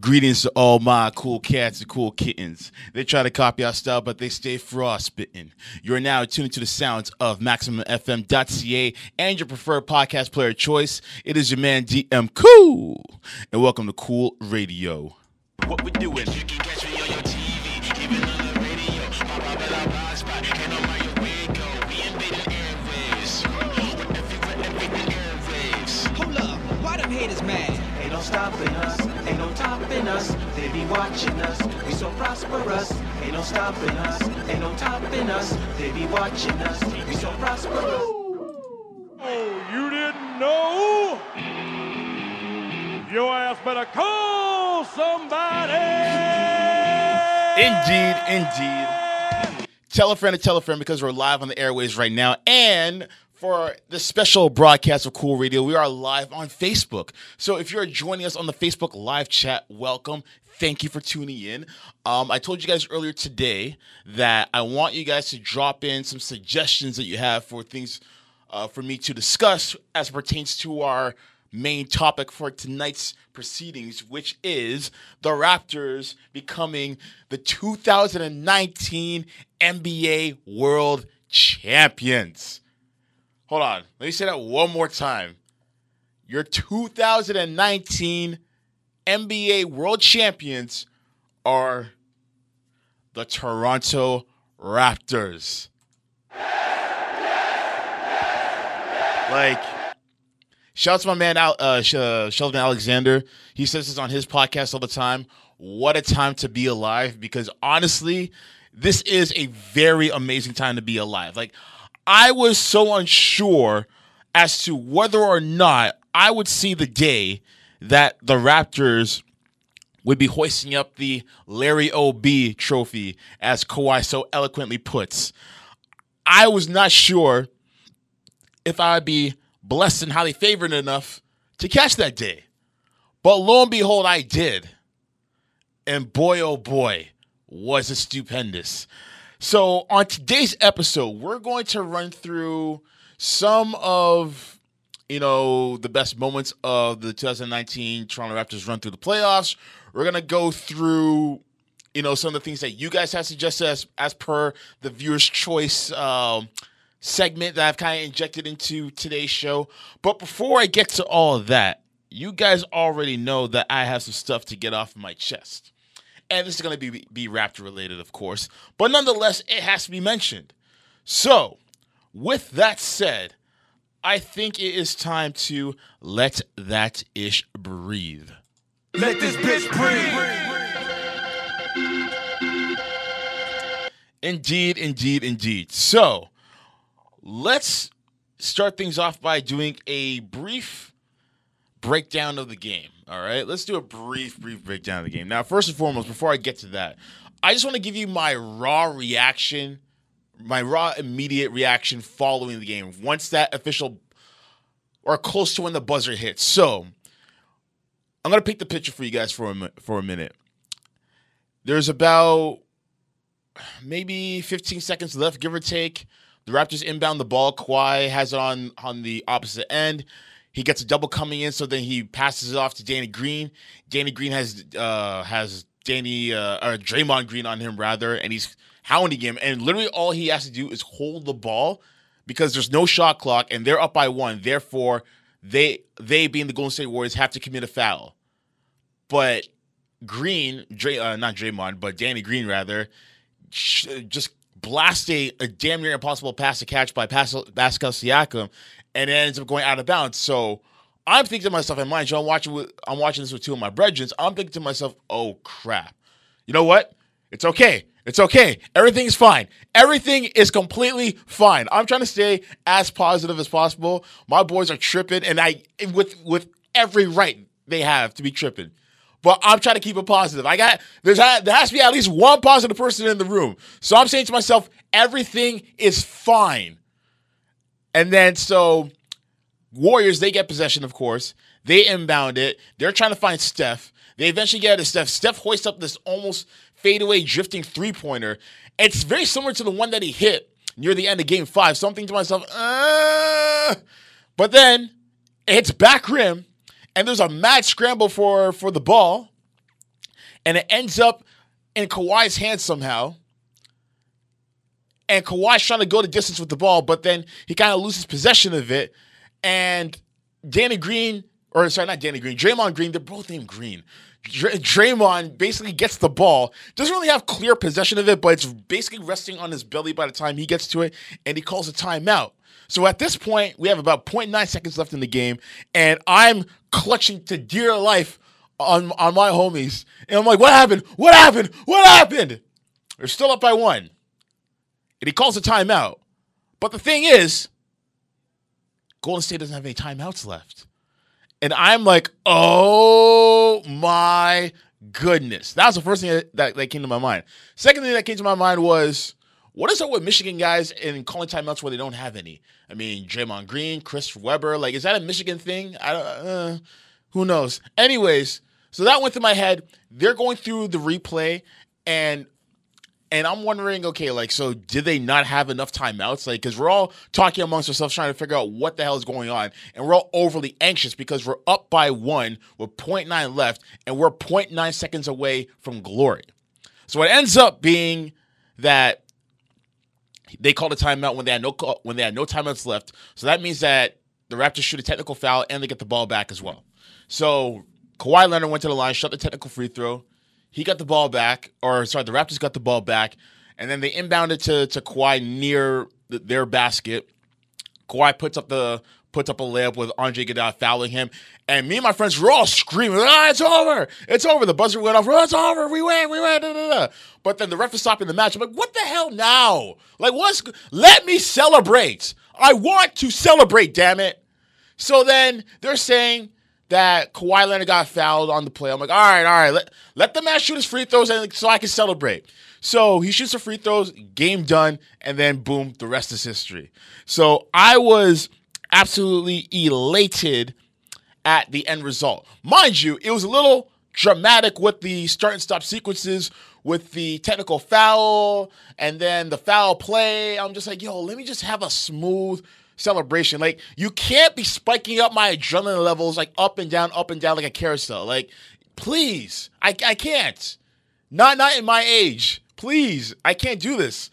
Greetings to all my cool cats and cool kittens. They try to copy our style, but they stay frostbitten. You are now tuned to the sounds of MaximumFM.ca and your preferred podcast player choice. It is your man DM Cool, and welcome to Cool Radio. What we doing? You can catch no us, topping us. They be watching us, we so prosperous. Ain't no stopping us, ain't no topping us. They be watching us, we so prosperous. Oh, you didn't know? Your ass better call somebody. Indeed, indeed. Tell a friend to tell a friend because we're live on the airways right now. And for the special broadcast of Cool Radio, we are live on Facebook. So if you're joining us on the Facebook live chat, welcome. Thank you for tuning in. Um, I told you guys earlier today that I want you guys to drop in some suggestions that you have for things uh, for me to discuss as pertains to our main topic for tonight's proceedings, which is the Raptors becoming the 2019 NBA World Champions. Hold on, let me say that one more time. Your 2019 NBA World Champions are the Toronto Raptors. Like, Shout out to my man uh, uh, Sheldon Alexander. He says this on his podcast all the time. What a time to be alive! Because honestly, this is a very amazing time to be alive. Like, I was so unsure as to whether or not I would see the day that the Raptors would be hoisting up the Larry O.B. trophy, as Kawhi so eloquently puts. I was not sure if I would be blessed and highly favored enough to catch that day. But lo and behold, I did. And boy, oh boy, was it stupendous. So, on today's episode, we're going to run through some of you know the best moments of the 2019 Toronto Raptors run through the playoffs. We're gonna go through you know some of the things that you guys have suggested as as per the viewers' choice um, segment that I've kind of injected into today's show. But before I get to all of that, you guys already know that I have some stuff to get off my chest. And this is going to be, be Raptor related, of course. But nonetheless, it has to be mentioned. So, with that said, I think it is time to let that ish breathe. Let this bitch breathe. Indeed, indeed, indeed. So, let's start things off by doing a brief breakdown of the game. All right, let's do a brief, brief breakdown of the game. Now, first and foremost, before I get to that, I just want to give you my raw reaction, my raw immediate reaction following the game once that official or close to when the buzzer hits. So, I'm gonna paint the picture for you guys for a for a minute. There's about maybe 15 seconds left, give or take. The Raptors inbound the ball. Kawhi has it on on the opposite end. He gets a double coming in, so then he passes it off to Danny Green. Danny Green has uh, has Danny uh, or Draymond Green on him rather, and he's hounding him. And literally all he has to do is hold the ball because there's no shot clock and they're up by one. Therefore, they they being the Golden State Warriors have to commit a foul. But Green, Dray, uh, not Draymond, but Danny Green rather, just blast a, a damn near impossible pass to catch by Pascal Siakam, and it ends up going out of bounds. So I'm thinking to myself, in mind you, I'm watching with, I'm watching this with two of my brethren. I'm thinking to myself, oh crap. You know what? It's okay. It's okay. Everything's fine. Everything is completely fine. I'm trying to stay as positive as possible. My boys are tripping, and I with with every right they have to be tripping but I'm trying to keep it positive. I got there's there has to be at least one positive person in the room. So I'm saying to myself, everything is fine. And then so Warriors they get possession, of course. They inbound it. They're trying to find Steph. They eventually get to Steph. Steph hoists up this almost fadeaway drifting three pointer. It's very similar to the one that he hit near the end of Game Five. So I'm thinking to myself, uh, but then it hits back rim and there's a mad scramble for for the ball. and it ends up in Kawhi's hands somehow. And Kawhi's trying to go the distance with the ball, but then he kind of loses possession of it. And Danny Green, or sorry, not Danny Green, Draymond Green, they're both named Green. Dr- Draymond basically gets the ball, doesn't really have clear possession of it, but it's basically resting on his belly by the time he gets to it, and he calls a timeout. So at this point, we have about 0.9 seconds left in the game, and I'm clutching to dear life on, on my homies. And I'm like, what happened? What happened? What happened? They're still up by one. And he calls a timeout. But the thing is, Golden State doesn't have any timeouts left. And I'm like, oh my goodness. That was the first thing that, that, came to my mind. Second thing that came to my mind was, what is up with Michigan guys and calling timeouts where they don't have any? I mean, Draymond Green, Chris Webber, like, is that a Michigan thing? I don't, uh, who knows? Anyways, so that went through my head. They're going through the replay, and and I'm wondering, okay, like, so did they not have enough timeouts? Like, because we're all talking amongst ourselves trying to figure out what the hell is going on, and we're all overly anxious because we're up by one with 0.9 left, and we're 0.9 seconds away from glory. So it ends up being that they called a timeout when they had no call, when they had no timeouts left. So that means that the Raptors shoot a technical foul and they get the ball back as well. So Kawhi Leonard went to the line, shot the technical free throw. He got the ball back, or sorry, the Raptors got the ball back, and then they inbounded to to Kawhi near the, their basket. Kawhi puts up the puts up a layup with Andre Iguodala fouling him, and me and my friends were all screaming, "Ah, it's over! It's over!" The buzzer went off. Oh, it's over! We win! We win! Da, da, da. But then the ref is stopping the match. I'm like, "What the hell now? Like, what's? Let me celebrate! I want to celebrate! Damn it!" So then they're saying that Kawhi Leonard got fouled on the play. I'm like, all right, all right, let, let the man shoot his free throws and so I can celebrate. So he shoots the free throws, game done, and then boom, the rest is history. So I was absolutely elated at the end result. Mind you, it was a little dramatic with the start and stop sequences with the technical foul and then the foul play. I'm just like, yo, let me just have a smooth celebration. Like you can't be spiking up my adrenaline levels like up and down, up and down like a carousel. Like, please, I I can't. Not not in my age. Please, I can't do this.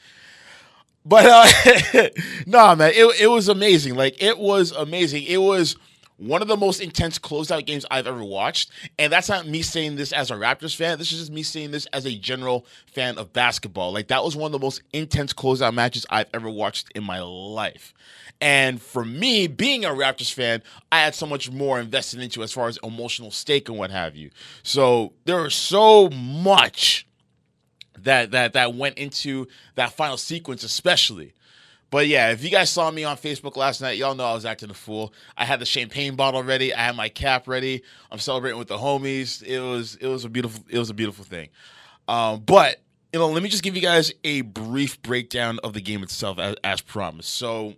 But uh nah, man, it it was amazing. Like it was amazing. It was one of the most intense closeout games I've ever watched. And that's not me saying this as a Raptors fan. This is just me saying this as a general fan of basketball. Like, that was one of the most intense closeout matches I've ever watched in my life. And for me, being a Raptors fan, I had so much more invested into as far as emotional stake and what have you. So there was so much that that that went into that final sequence, especially. But yeah, if you guys saw me on Facebook last night, y'all know I was acting a fool. I had the champagne bottle ready. I had my cap ready. I'm celebrating with the homies. It was it was a beautiful it was a beautiful thing. Um, but you know, let me just give you guys a brief breakdown of the game itself as, as promised. So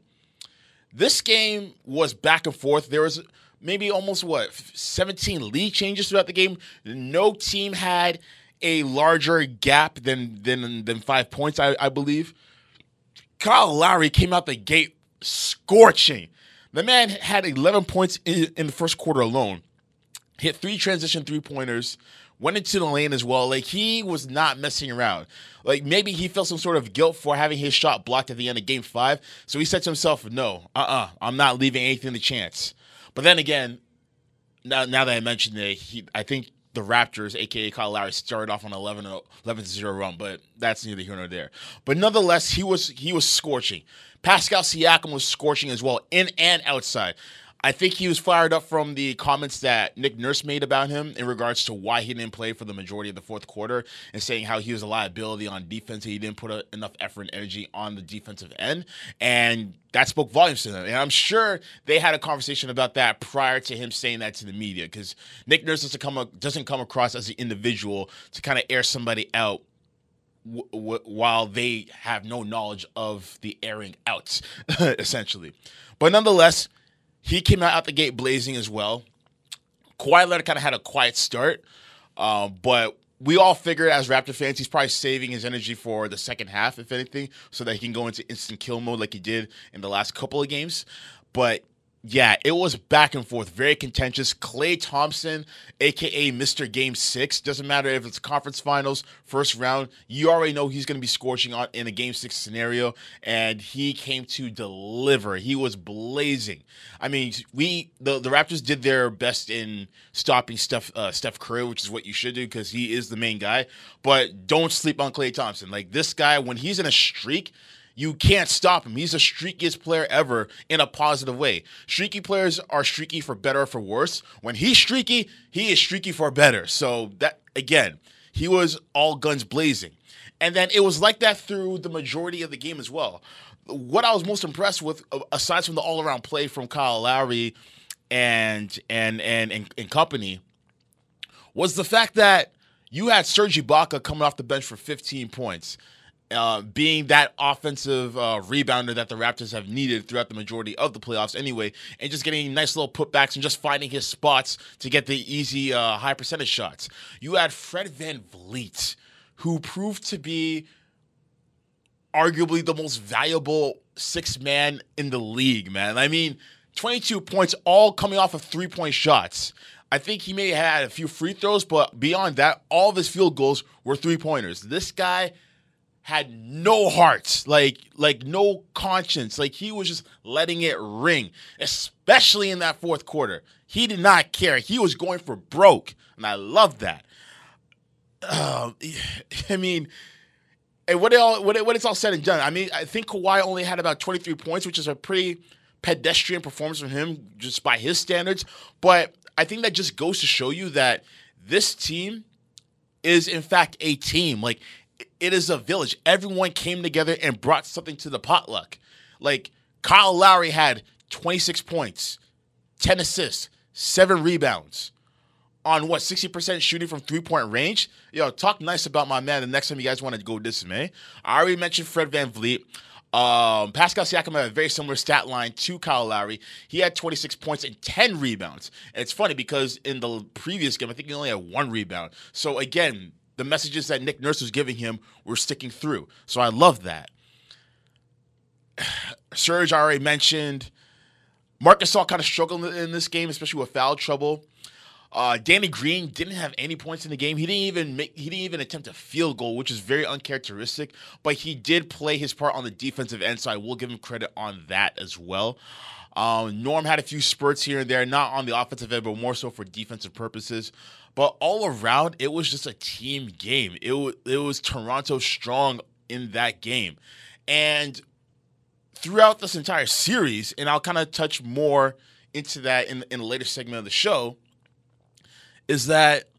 this game was back and forth. There was maybe almost what 17 lead changes throughout the game. No team had a larger gap than than than five points, I, I believe. Kyle Lowry came out the gate scorching. The man had 11 points in, in the first quarter alone. Hit three transition three pointers, went into the lane as well. Like he was not messing around. Like maybe he felt some sort of guilt for having his shot blocked at the end of game five. So he said to himself, no, uh uh-uh, uh, i am not leaving anything to chance. But then again, now, now that I mentioned it, he, I think the Raptors, aka Kyle Lowry, started off on 11 11 0 run, but that's neither here nor there. But nonetheless, he was he was scorching. Pascal Siakam was scorching as well, in and outside. I think he was fired up from the comments that Nick Nurse made about him in regards to why he didn't play for the majority of the fourth quarter and saying how he was a liability on defense. And he didn't put a, enough effort and energy on the defensive end. And that spoke volumes to them. And I'm sure they had a conversation about that prior to him saying that to the media because Nick Nurse doesn't come, doesn't come across as an individual to kind of air somebody out W- w- while they have no knowledge of the airing out, essentially. But nonetheless, he came out, out the gate blazing as well. Kawhi Leonard kind of had a quiet start, uh, but we all figured as Raptor fans, he's probably saving his energy for the second half, if anything, so that he can go into instant kill mode like he did in the last couple of games. But Yeah, it was back and forth, very contentious. Klay Thompson, aka Mr. Game Six, doesn't matter if it's conference finals, first round, you already know he's going to be scorching on in a Game Six scenario, and he came to deliver. He was blazing. I mean, we the, the Raptors did their best in stopping Steph uh, Steph Curry, which is what you should do because he is the main guy. But don't sleep on Klay Thompson. Like this guy, when he's in a streak you can't stop him. He's the streakiest player ever in a positive way. Streaky players are streaky for better or for worse. When he's streaky, he is streaky for better. So that again, he was all guns blazing. And then it was like that through the majority of the game as well. What I was most impressed with, uh, aside from the all-around play from Kyle Lowry and and and and, and company, was the fact that you had Serge Ibaka coming off the bench for 15 points uh, being that offensive uh, rebounder that the Raptors have needed throughout the majority of the playoffs anyway, and just getting nice little putbacks and just finding his spots to get the easy uh, high percentage shots. You had Fred VanVleet, who proved to be arguably the most valuable six man in the league, man. I mean, 22 points, all coming off of three point shots. I think he may have had a few free throws, but beyond that, all of his field goals were three pointers. This guy had no heart, like like no conscience. Like he was just letting it ring, especially in that fourth quarter. He did not care. He was going for broke, and I love that. Uh, I mean, and what it all what, it, what it's all said and done. I mean, I think Kawhi only had about 23 points, which is a pretty pedestrian performance from him just by his standards. But I think that just goes to show you that this team is in fact a team. Like it is a village. Everyone came together and brought something to the potluck. Like Kyle Lowry had 26 points, 10 assists, seven rebounds on what 60% shooting from three point range. Yo, talk nice about my man the next time you guys want to go this man. I already mentioned Fred VanVleet. Um, Pascal Siakam had a very similar stat line to Kyle Lowry. He had 26 points and 10 rebounds. And it's funny because in the previous game, I think he only had one rebound. So again, the messages that Nick Nurse was giving him were sticking through. So I love that. Serge I already mentioned. Marcus Gasol kind of struggled in this game, especially with foul trouble. Uh, Danny Green didn't have any points in the game. He didn't even make. He didn't even attempt a field goal, which is very uncharacteristic. But he did play his part on the defensive end, so I will give him credit on that as well. Um, Norm had a few spurts here and there, not on the offensive end, but more so for defensive purposes. But all around, it was just a team game. It was, it was Toronto strong in that game. And throughout this entire series, and I'll kind of touch more into that in, in the later segment of the show, is that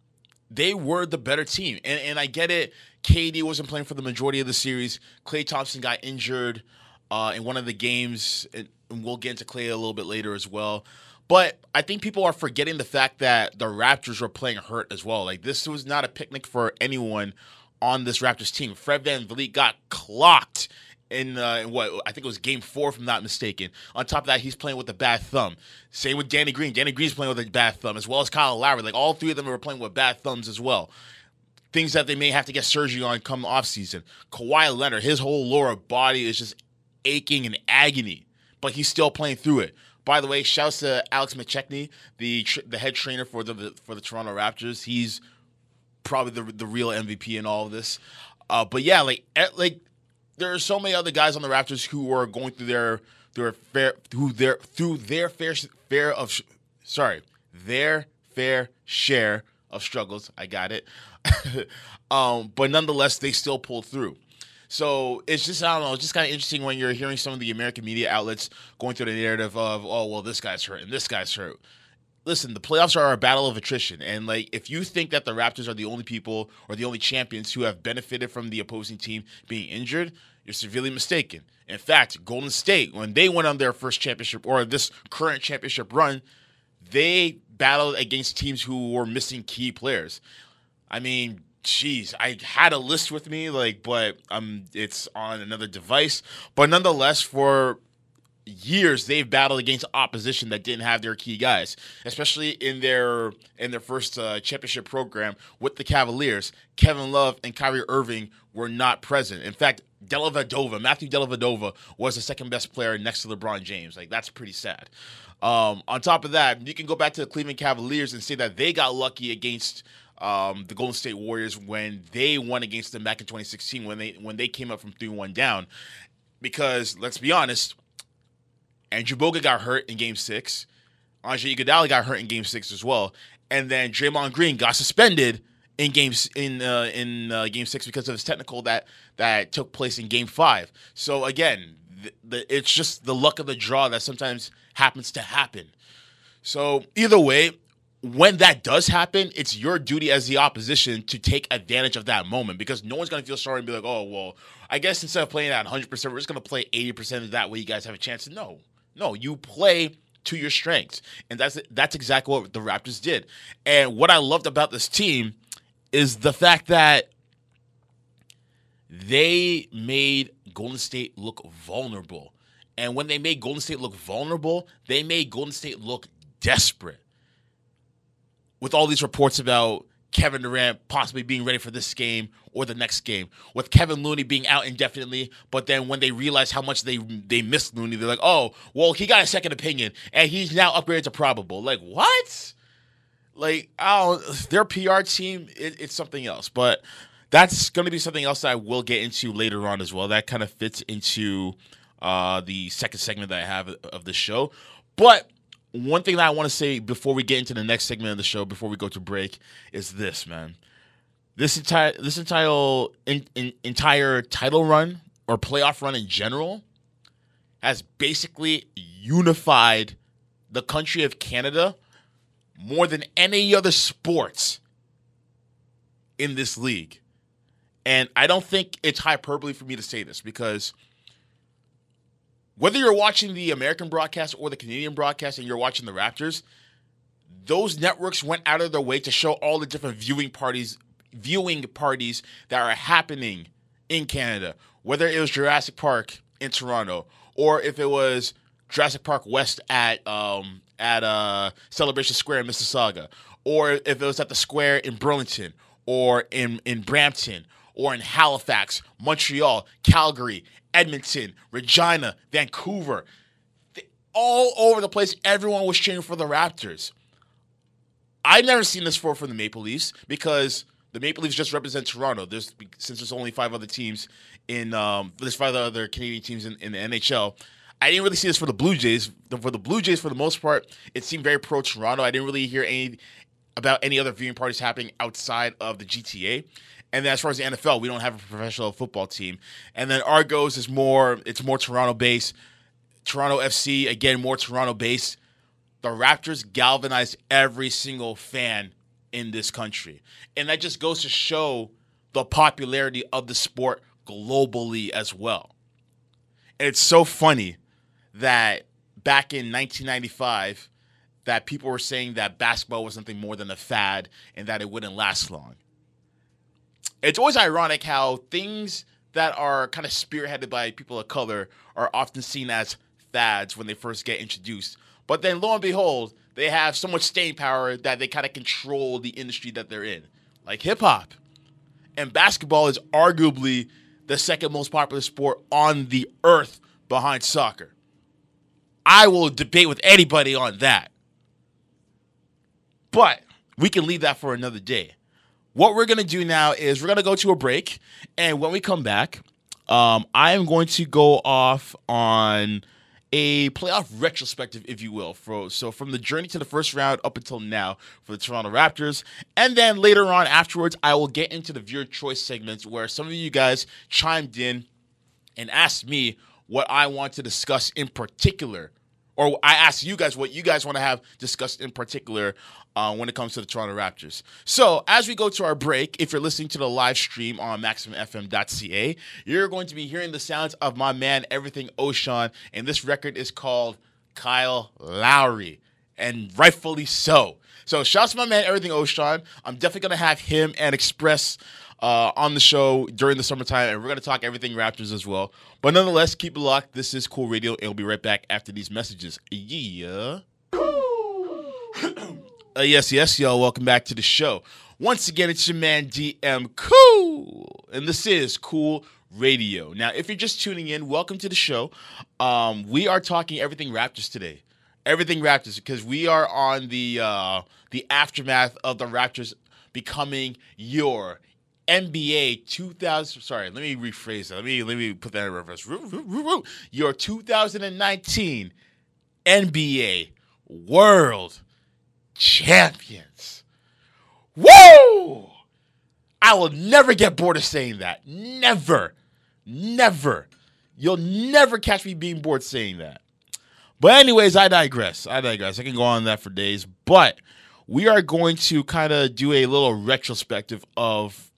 they were the better team. And, and I get it. KD wasn't playing for the majority of the series. Klay Thompson got injured uh, in one of the games, and we'll get into Klay a little bit later as well. But I think people are forgetting the fact that the Raptors were playing hurt as well. Like this was not a picnic for anyone on this Raptors team. Fred Van VanVleet got clocked in, uh, in what I think it was Game Four, if I'm not mistaken. On top of that, he's playing with a bad thumb. Same with Danny Green. Danny Green's playing with a bad thumb, as well as Kyle Lowry. Like all three of them were playing with bad thumbs as well. Things that they may have to get surgery on come off season. Kawhi Leonard, his whole lower body is just aching and agony, but he's still playing through it. By the way, shouts to Alex McKechnie, the the head trainer for the for the Toronto Raptors. He's probably the the real MVP in all of this. Uh, but yeah, like like there are so many other guys on the Raptors who are going through their their fair their through their fair fair of sorry their fair share of struggles. I got it. um, but nonetheless, they still pulled through. So it's just I don't know, it's just kind of interesting when you're hearing some of the American media outlets going through the narrative of oh well this guy's hurt and this guy's hurt. Listen, the playoffs are a battle of attrition, and like if you think that the Raptors are the only people or the only champions who have benefited from the opposing team being injured, you're severely mistaken. In fact, Golden State, when they went on their first championship or this current championship run, they battled against teams who were missing key players. I mean, Jeez, I had a list with me, like, but um, it's on another device. But nonetheless, for years they've battled against opposition that didn't have their key guys, especially in their in their first uh, championship program with the Cavaliers. Kevin Love and Kyrie Irving were not present. In fact, Dellavedova, Matthew Dellavedova was the second best player next to LeBron James. Like that's pretty sad. Um, on top of that, you can go back to the Cleveland Cavaliers and say that they got lucky against um, the Golden State Warriors when they won against them back in 2016 when they when they came up from 3-1 down. Because let's be honest, Andrew Bogut got hurt in Game Six. Andre Iguodala got hurt in Game Six as well, and then Draymond Green got suspended in games in uh, in uh, Game Six because of his technical that that took place in Game Five. So again, the, the, it's just the luck of the draw that sometimes happens to happen. So either way, when that does happen, it's your duty as the opposition to take advantage of that moment because no one's going to feel sorry and be like, oh, well, I guess instead of playing at 100%, we're just going to play 80% of that way you guys have a chance. No, no, you play to your strengths. And that's that's exactly what the Raptors did. And what I loved about this team is the fact that they made Golden State look vulnerable. And when they made Golden State look vulnerable, they made Golden State look desperate. With all these reports about Kevin Durant possibly being ready for this game or the next game, with Kevin Looney being out indefinitely, but then when they realize how much they they missed Looney, they're like, oh, well, he got a second opinion and he's now upgraded to probable. Like, what? Like, oh, their PR team, it, it's something else. But that's going to be something else that I will get into later on as well. That kind of fits into uh, the second segment that I have of the show. But one thing that I want to say before we get into the next segment of the show, before we go to break, is this, man. This entire this entire in, in, entire title run or playoff run in general has basically unified the country of Canada more than any other sports in this league. And I don't think it's hyperbole for me to say this because whether you're watching the American broadcast or the Canadian broadcast and you're watching the Raptors, those networks went out of their way to show all the different viewing parties viewing parties that are happening in Canada. Whether it was Jurassic Park in Toronto or if it was Jurassic Park West at um, at uh, Celebration Square in Mississauga, or if it was at the Square in Burlington, or in in Brampton, or in Halifax, Montreal, Calgary, Edmonton, Regina, Vancouver, all over the place. Everyone was cheering for the Raptors. I've never seen this before from the Maple Leafs because the Maple Leafs just represent Toronto. There's since there's only five other teams in um, there's five other Canadian teams in, in the NHL. I didn't really see this for the Blue Jays. For the Blue Jays, for the most part, it seemed very pro Toronto. I didn't really hear any about any other viewing parties happening outside of the GTA. And then as far as the NFL, we don't have a professional football team. And then Argos is more it's more Toronto based. Toronto FC again more Toronto based. The Raptors galvanized every single fan in this country. And that just goes to show the popularity of the sport globally as well. And it's so funny that back in 1995 that people were saying that basketball was something more than a fad and that it wouldn't last long. It's always ironic how things that are kind of spearheaded by people of color are often seen as fads when they first get introduced. But then lo and behold, they have so much staying power that they kind of control the industry that they're in, like hip hop. And basketball is arguably the second most popular sport on the earth behind soccer. I will debate with anybody on that. But we can leave that for another day. What we're going to do now is we're going to go to a break. And when we come back, um, I am going to go off on a playoff retrospective, if you will. For, so from the journey to the first round up until now for the Toronto Raptors. And then later on afterwards, I will get into the viewer choice segments where some of you guys chimed in and asked me what I want to discuss in particular or I ask you guys what you guys want to have discussed in particular uh, when it comes to the Toronto Raptors. So, as we go to our break, if you're listening to the live stream on MaximumFM.ca, you're going to be hearing the sounds of my man, Everything Ocean, and this record is called Kyle Lowry, and rightfully so. So, shouts to my man, Everything Ocean. I'm definitely going to have him and Express uh, on the show during the summertime, and we're going to talk everything Raptors as well. But nonetheless, keep it locked. This is Cool Radio, and we'll be right back after these messages. Yeah. uh, yes, yes, y'all. Welcome back to the show. Once again, it's your man DM Cool. and this is Cool Radio. Now, if you're just tuning in, welcome to the show. Um, we are talking everything Raptors today, everything Raptors, because we are on the uh, the aftermath of the Raptors becoming your NBA 2000. Sorry, let me rephrase that. Let me let me put that in reverse. Your 2019 NBA World Champions. Woo! I will never get bored of saying that. Never. Never. You'll never catch me being bored saying that. But, anyways, I digress. I digress. I can go on that for days. But we are going to kind of do a little retrospective of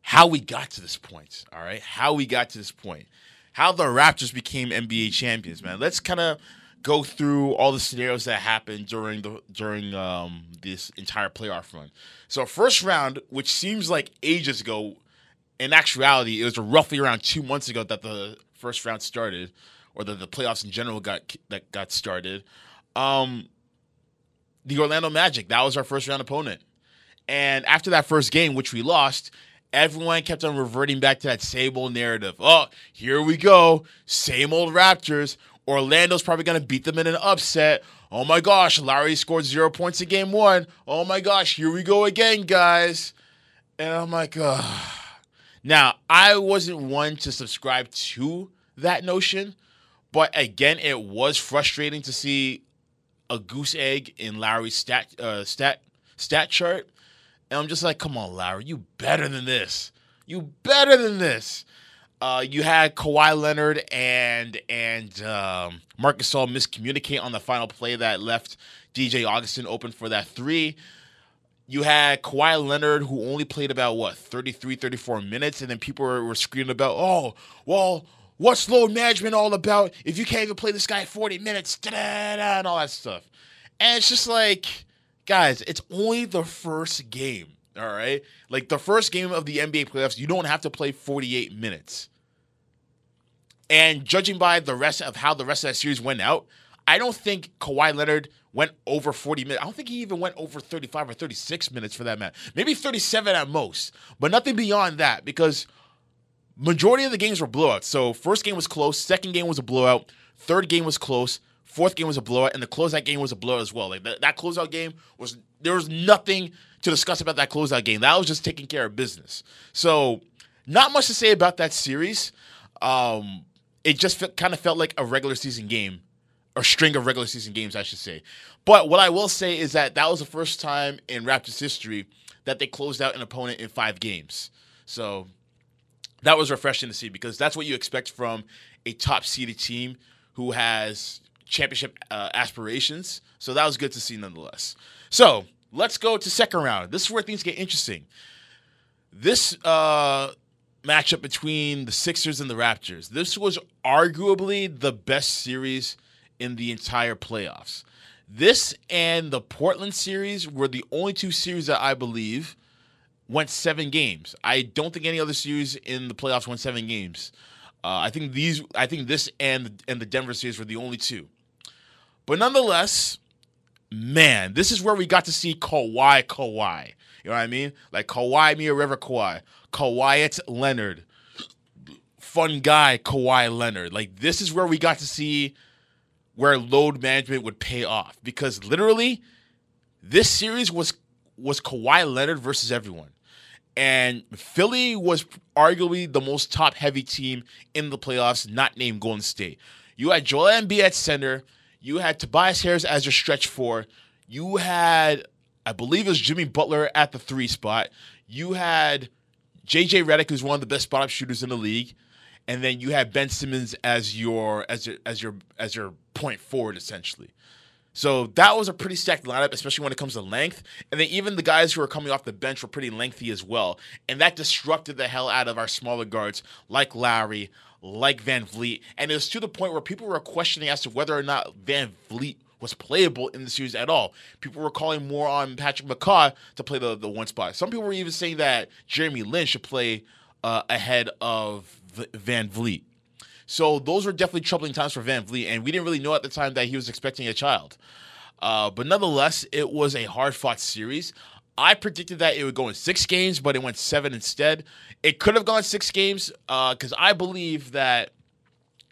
how we got to this point. All right. How we got to this point. How the Raptors became NBA champions, man. Let's kind of go through all the scenarios that happened during the during um, this entire playoff run. So first round, which seems like ages ago, in actuality, it was roughly around two months ago that the first round started, or that the playoffs in general got that got started. Um, the Orlando Magic, that was our first round opponent, and after that first game, which we lost. Everyone kept on reverting back to that same old narrative. Oh, here we go. Same old Raptors. Orlando's probably going to beat them in an upset. Oh my gosh, Lowry scored zero points in game one. Oh my gosh, here we go again, guys. And I'm like, oh. Now, I wasn't one to subscribe to that notion, but again, it was frustrating to see a goose egg in Lowry's stat uh, stat stat chart. And I'm just like, come on, Lowry, you better than this. You better than this. Uh, you had Kawhi Leonard and and um, Marcus Gasol miscommunicate on the final play that left DJ Augustin open for that three. You had Kawhi Leonard who only played about what 33, 34 minutes, and then people were, were screaming about, oh, well, what's load management all about if you can't even play this guy 40 minutes, and all that stuff. And it's just like, guys, it's only the first game. All right. Like the first game of the NBA playoffs, you don't have to play 48 minutes. And judging by the rest of how the rest of that series went out, I don't think Kawhi Leonard went over 40 minutes. I don't think he even went over 35 or 36 minutes for that matter. Maybe 37 at most, but nothing beyond that because majority of the games were blowouts. So first game was close, second game was a blowout, third game was close, fourth game was a blowout, and the closeout game was a blowout as well. Like that, that closeout game was there was nothing to discuss about that closeout game. That was just taking care of business. So not much to say about that series. Um, it just kind of felt like a regular season game, or string of regular season games, I should say. But what I will say is that that was the first time in Raptors history that they closed out an opponent in five games. So that was refreshing to see because that's what you expect from a top seeded team who has championship uh, aspirations. So that was good to see nonetheless. So let's go to second round. This is where things get interesting. This uh, matchup between the Sixers and the Raptors. This was arguably the best series in the entire playoffs. This and the Portland series were the only two series that I believe went seven games. I don't think any other series in the playoffs went seven games. Uh, I think these, I think this and and the Denver series were the only two. But nonetheless, man, this is where we got to see Kawhi, Kawhi. You know what I mean? Like Kawhi, Mia River, Kawhi. Kawhi Leonard. Fun guy, Kawhi Leonard. Like this is where we got to see where load management would pay off because literally this series was was Kawhi Leonard versus everyone. And Philly was arguably the most top heavy team in the playoffs, not named Golden State. You had Joel Embiid at center. You had Tobias Harris as your stretch four. You had, I believe it was Jimmy Butler at the three spot. You had JJ Redick, who's one of the best spot up shooters in the league, and then you had Ben Simmons as your as your as your as your point forward essentially. So that was a pretty stacked lineup, especially when it comes to length. And then even the guys who were coming off the bench were pretty lengthy as well. And that disrupted the hell out of our smaller guards like Lowry, like VanVleet. And it was to the point where people were questioning as to whether or not Van Vliet was playable in the series at all. People were calling more on Patrick McCaw to play the, the one spot. Some people were even saying that Jeremy Lin should play uh, ahead of VanVleet. So those were definitely troubling times for VanVleet, and we didn't really know at the time that he was expecting a child. Uh, but nonetheless, it was a hard fought series. I predicted that it would go in six games, but it went seven instead. It could have gone six games uh, because I believe that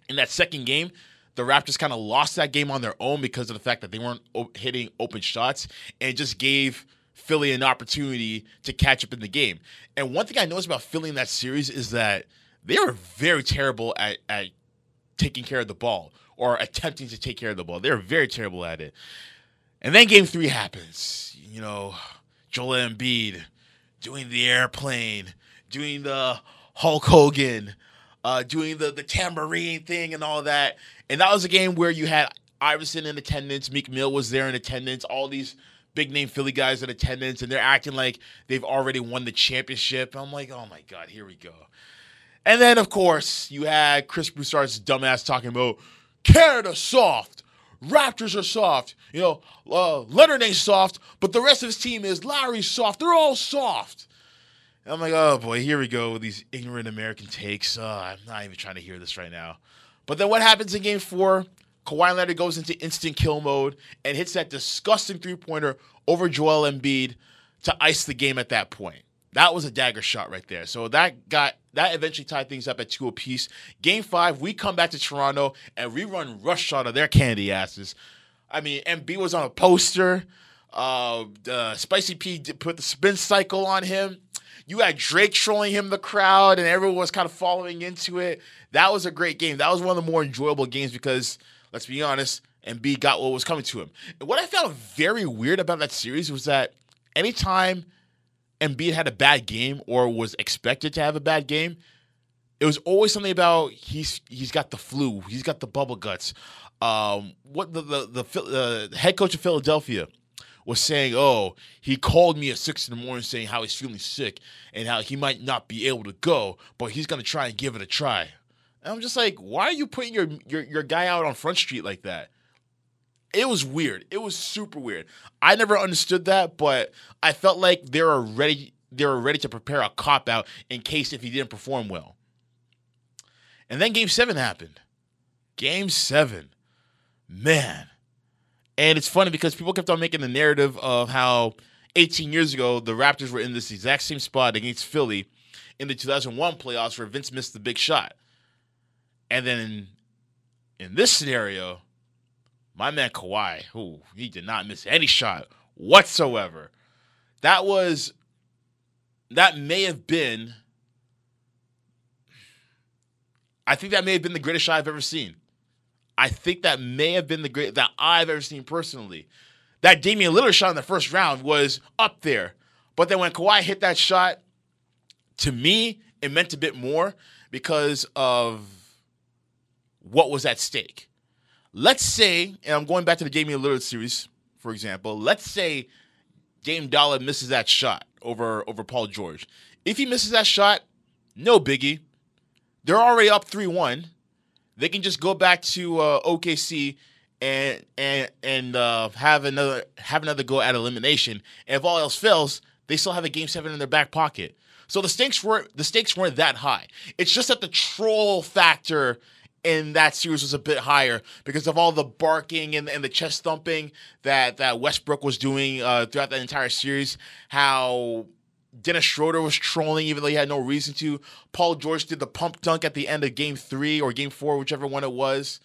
in that second game, the Raptors kind of lost that game on their own because of the fact that they weren't hitting open shots and just gave Philly an opportunity to catch up in the game. And one thing I noticed about Philly in that series is that they were very terrible at, at taking care of the ball or attempting to take care of the ball. They were very terrible at it. And then game three happens. You know, Joel Embiid doing the airplane, doing the Hulk Hogan, uh, doing the the tambourine thing and all that. And that was a game where you had Iverson in attendance, Meek Mill was there in attendance, all these big name Philly guys in attendance, and they're acting like they've already won the championship. I'm like, oh my god, here we go. And then of course you had Chris Broussard's dumbass talking about Canada soft. Raptors are soft. You know, uh, Leonard ain't soft, but the rest of his team is. Lowry's soft. They're all soft. And I'm like, oh boy, here we go with these ignorant American takes. Uh, I'm not even trying to hear this right now. But then what happens in game four? Kawhi Leonard goes into instant kill mode and hits that disgusting three pointer over Joel Embiid to ice the game at that point. That was a dagger shot right there. So that got that eventually tied things up at two apiece. Game five, we come back to Toronto and we run rush shot of their candy asses. I mean, Embiid was on a poster. Uh, Spicy P put the spin cycle on him. You had Drake trolling him the crowd, and everyone was kind of following into it. That was a great game. That was one of the more enjoyable games because, let's be honest, Embiid got what was coming to him. And what I found very weird about that series was that anytime Embiid had a bad game or was expected to have a bad game, it was always something about he's he's got the flu, he's got the bubble guts. Um, what the the the, the head coach of Philadelphia was saying, "Oh, he called me at six in the morning saying how he's feeling sick and how he might not be able to go, but he's gonna try and give it a try." And I'm just like, why are you putting your your your guy out on Front Street like that? It was weird. It was super weird. I never understood that, but I felt like they were ready. They were ready to prepare a cop out in case if he didn't perform well. And then Game Seven happened. Game Seven, man. And it's funny because people kept on making the narrative of how 18 years ago the Raptors were in this exact same spot against Philly in the 2001 playoffs where Vince missed the big shot. And then in, in this scenario, my man Kawhi, who he did not miss any shot whatsoever. That was that may have been I think that may have been the greatest shot I've ever seen. I think that may have been the great that I've ever seen personally. That Damian Lillard shot in the first round was up there. But then when Kawhi hit that shot, to me, it meant a bit more because of what was at stake. Let's say, and I'm going back to the Damian Lillard series, for example. Let's say Dame Dollar misses that shot over over Paul George. If he misses that shot, no biggie. They're already up three one. They can just go back to uh, OKC and and and uh, have another have another go at elimination. And if all else fails, they still have a game seven in their back pocket. So the stakes were the stakes weren't that high. It's just that the troll factor in that series was a bit higher because of all the barking and, and the chest thumping that that Westbrook was doing uh, throughout that entire series. How Dennis Schroeder was trolling even though he had no reason to. Paul George did the pump dunk at the end of game three or game four, whichever one it was.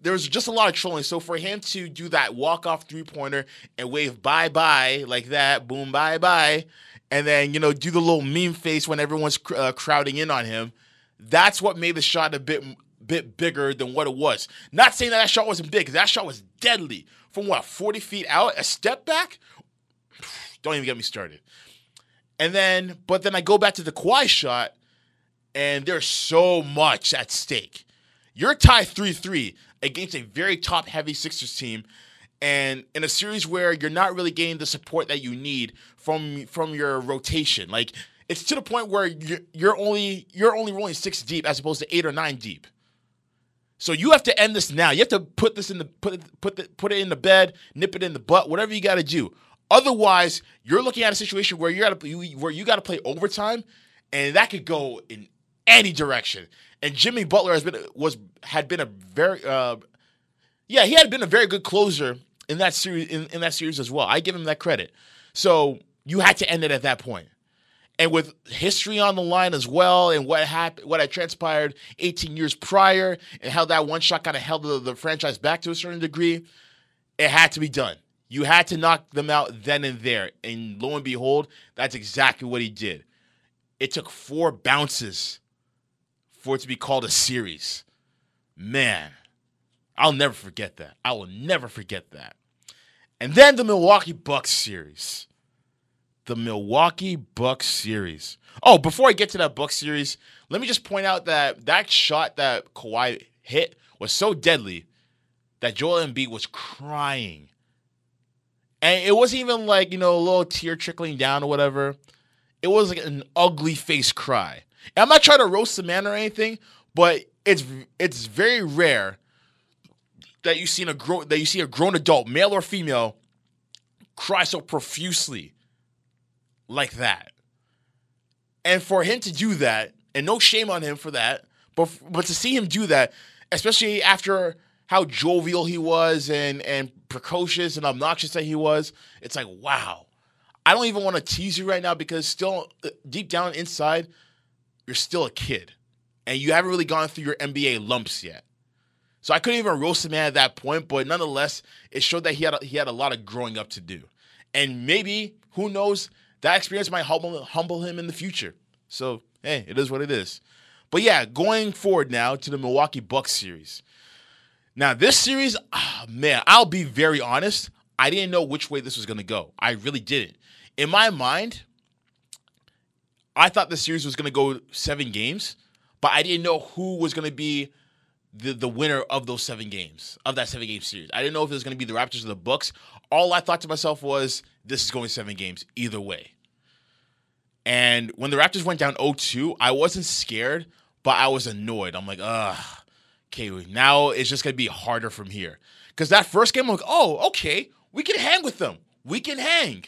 There was just a lot of trolling. So for him to do that walk off three pointer and wave bye bye like that, boom, bye bye, and then, you know, do the little meme face when everyone's uh, crowding in on him, that's what made the shot a bit bit bigger than what it was. Not saying that that shot wasn't big, because that shot was deadly. From what, 40 feet out? A step back? Don't even get me started. And then, but then I go back to the Kawhi shot, and there's so much at stake. You're tied 3 3 against a very top heavy Sixers team, and in a series where you're not really getting the support that you need from from your rotation. Like, it's to the point where you're, you're only you're only rolling six deep as opposed to eight or nine deep. So you have to end this now. You have to put this in the put it, put the, put it in the bed, nip it in the butt, whatever you got to do. Otherwise, you're looking at a situation where you got to where you got to play overtime, and that could go in any direction. And Jimmy Butler has been was had been a very uh, yeah he had been a very good closer in that series in, in that series as well. I give him that credit. So you had to end it at that point. And with history on the line as well, and what happened, what had transpired 18 years prior, and how that one shot kind of held the, the franchise back to a certain degree, it had to be done. You had to knock them out then and there. And lo and behold, that's exactly what he did. It took four bounces for it to be called a series. Man, I'll never forget that. I will never forget that. And then the Milwaukee Bucks series. The Milwaukee Bucks series. Oh, before I get to that Bucks series, let me just point out that that shot that Kawhi hit was so deadly that Joel Embiid was crying. And it wasn't even like, you know, a little tear trickling down or whatever. It was like an ugly face cry. And I'm not trying to roast the man or anything, but it's it's very rare that you see a grown that you see a grown adult, male or female, cry so profusely like that. And for him to do that, and no shame on him for that, but but to see him do that, especially after how jovial he was and and precocious and obnoxious that he was, it's like wow. I don't even want to tease you right now because still uh, deep down inside, you're still a kid, and you haven't really gone through your NBA lumps yet. So I couldn't even roast the man at that point, but nonetheless, it showed that he had a, he had a lot of growing up to do, and maybe who knows that experience might humble humble him in the future. So hey, it is what it is. But yeah, going forward now to the Milwaukee Bucks series. Now this series, ah, man, I'll be very honest. I didn't know which way this was to go. I really didn't. In my mind, I thought the series was to go seven games, but I didn't know who was to be the, the winner of those seven games, of that seven game series. I didn't know if it was going to be the Raptors or the Bucks. All I thought to myself was, this is going seven games either way. And when the Raptors went down 0-2, I wasn't scared, but I was annoyed. I'm like, ugh, okay, now it's just gonna be harder from here. Because that first game, I'm like, oh, okay, we can hang with them. We can hang.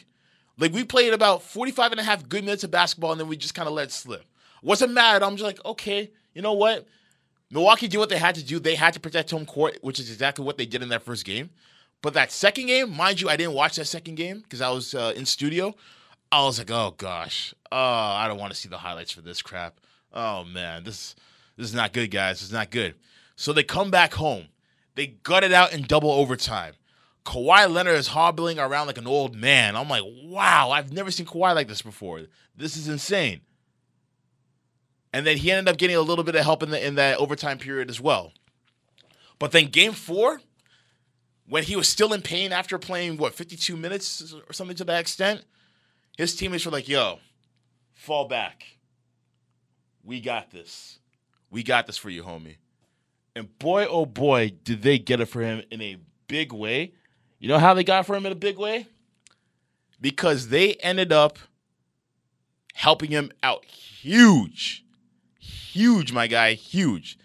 Like we played about 45 and a half good minutes of basketball, and then we just kind of let slip. Wasn't mad. I'm just like, okay, you know what? Milwaukee did what they had to do. They had to protect home court, which is exactly what they did in that first game. But that second game, mind you, I didn't watch that second game because I was uh, in studio. I was like, oh gosh, oh, I don't want to see the highlights for this crap. Oh man, this this is not good, guys. It's not good. So they come back home. They gut it out in double overtime. Kawhi Leonard is hobbling around like an old man. I'm like, wow, I've never seen Kawhi like this before. This is insane. And then he ended up getting a little bit of help in the in that overtime period as well. But then game four, when he was still in pain after playing what 52 minutes or something to that extent, his teammates were like, "Yo, fall back. We got this. We got this for you, homie." And boy, oh boy, did they get it for him in a big way. You know how they got for him in a big way? Because they ended up helping him out huge. Huge, my guy, huge.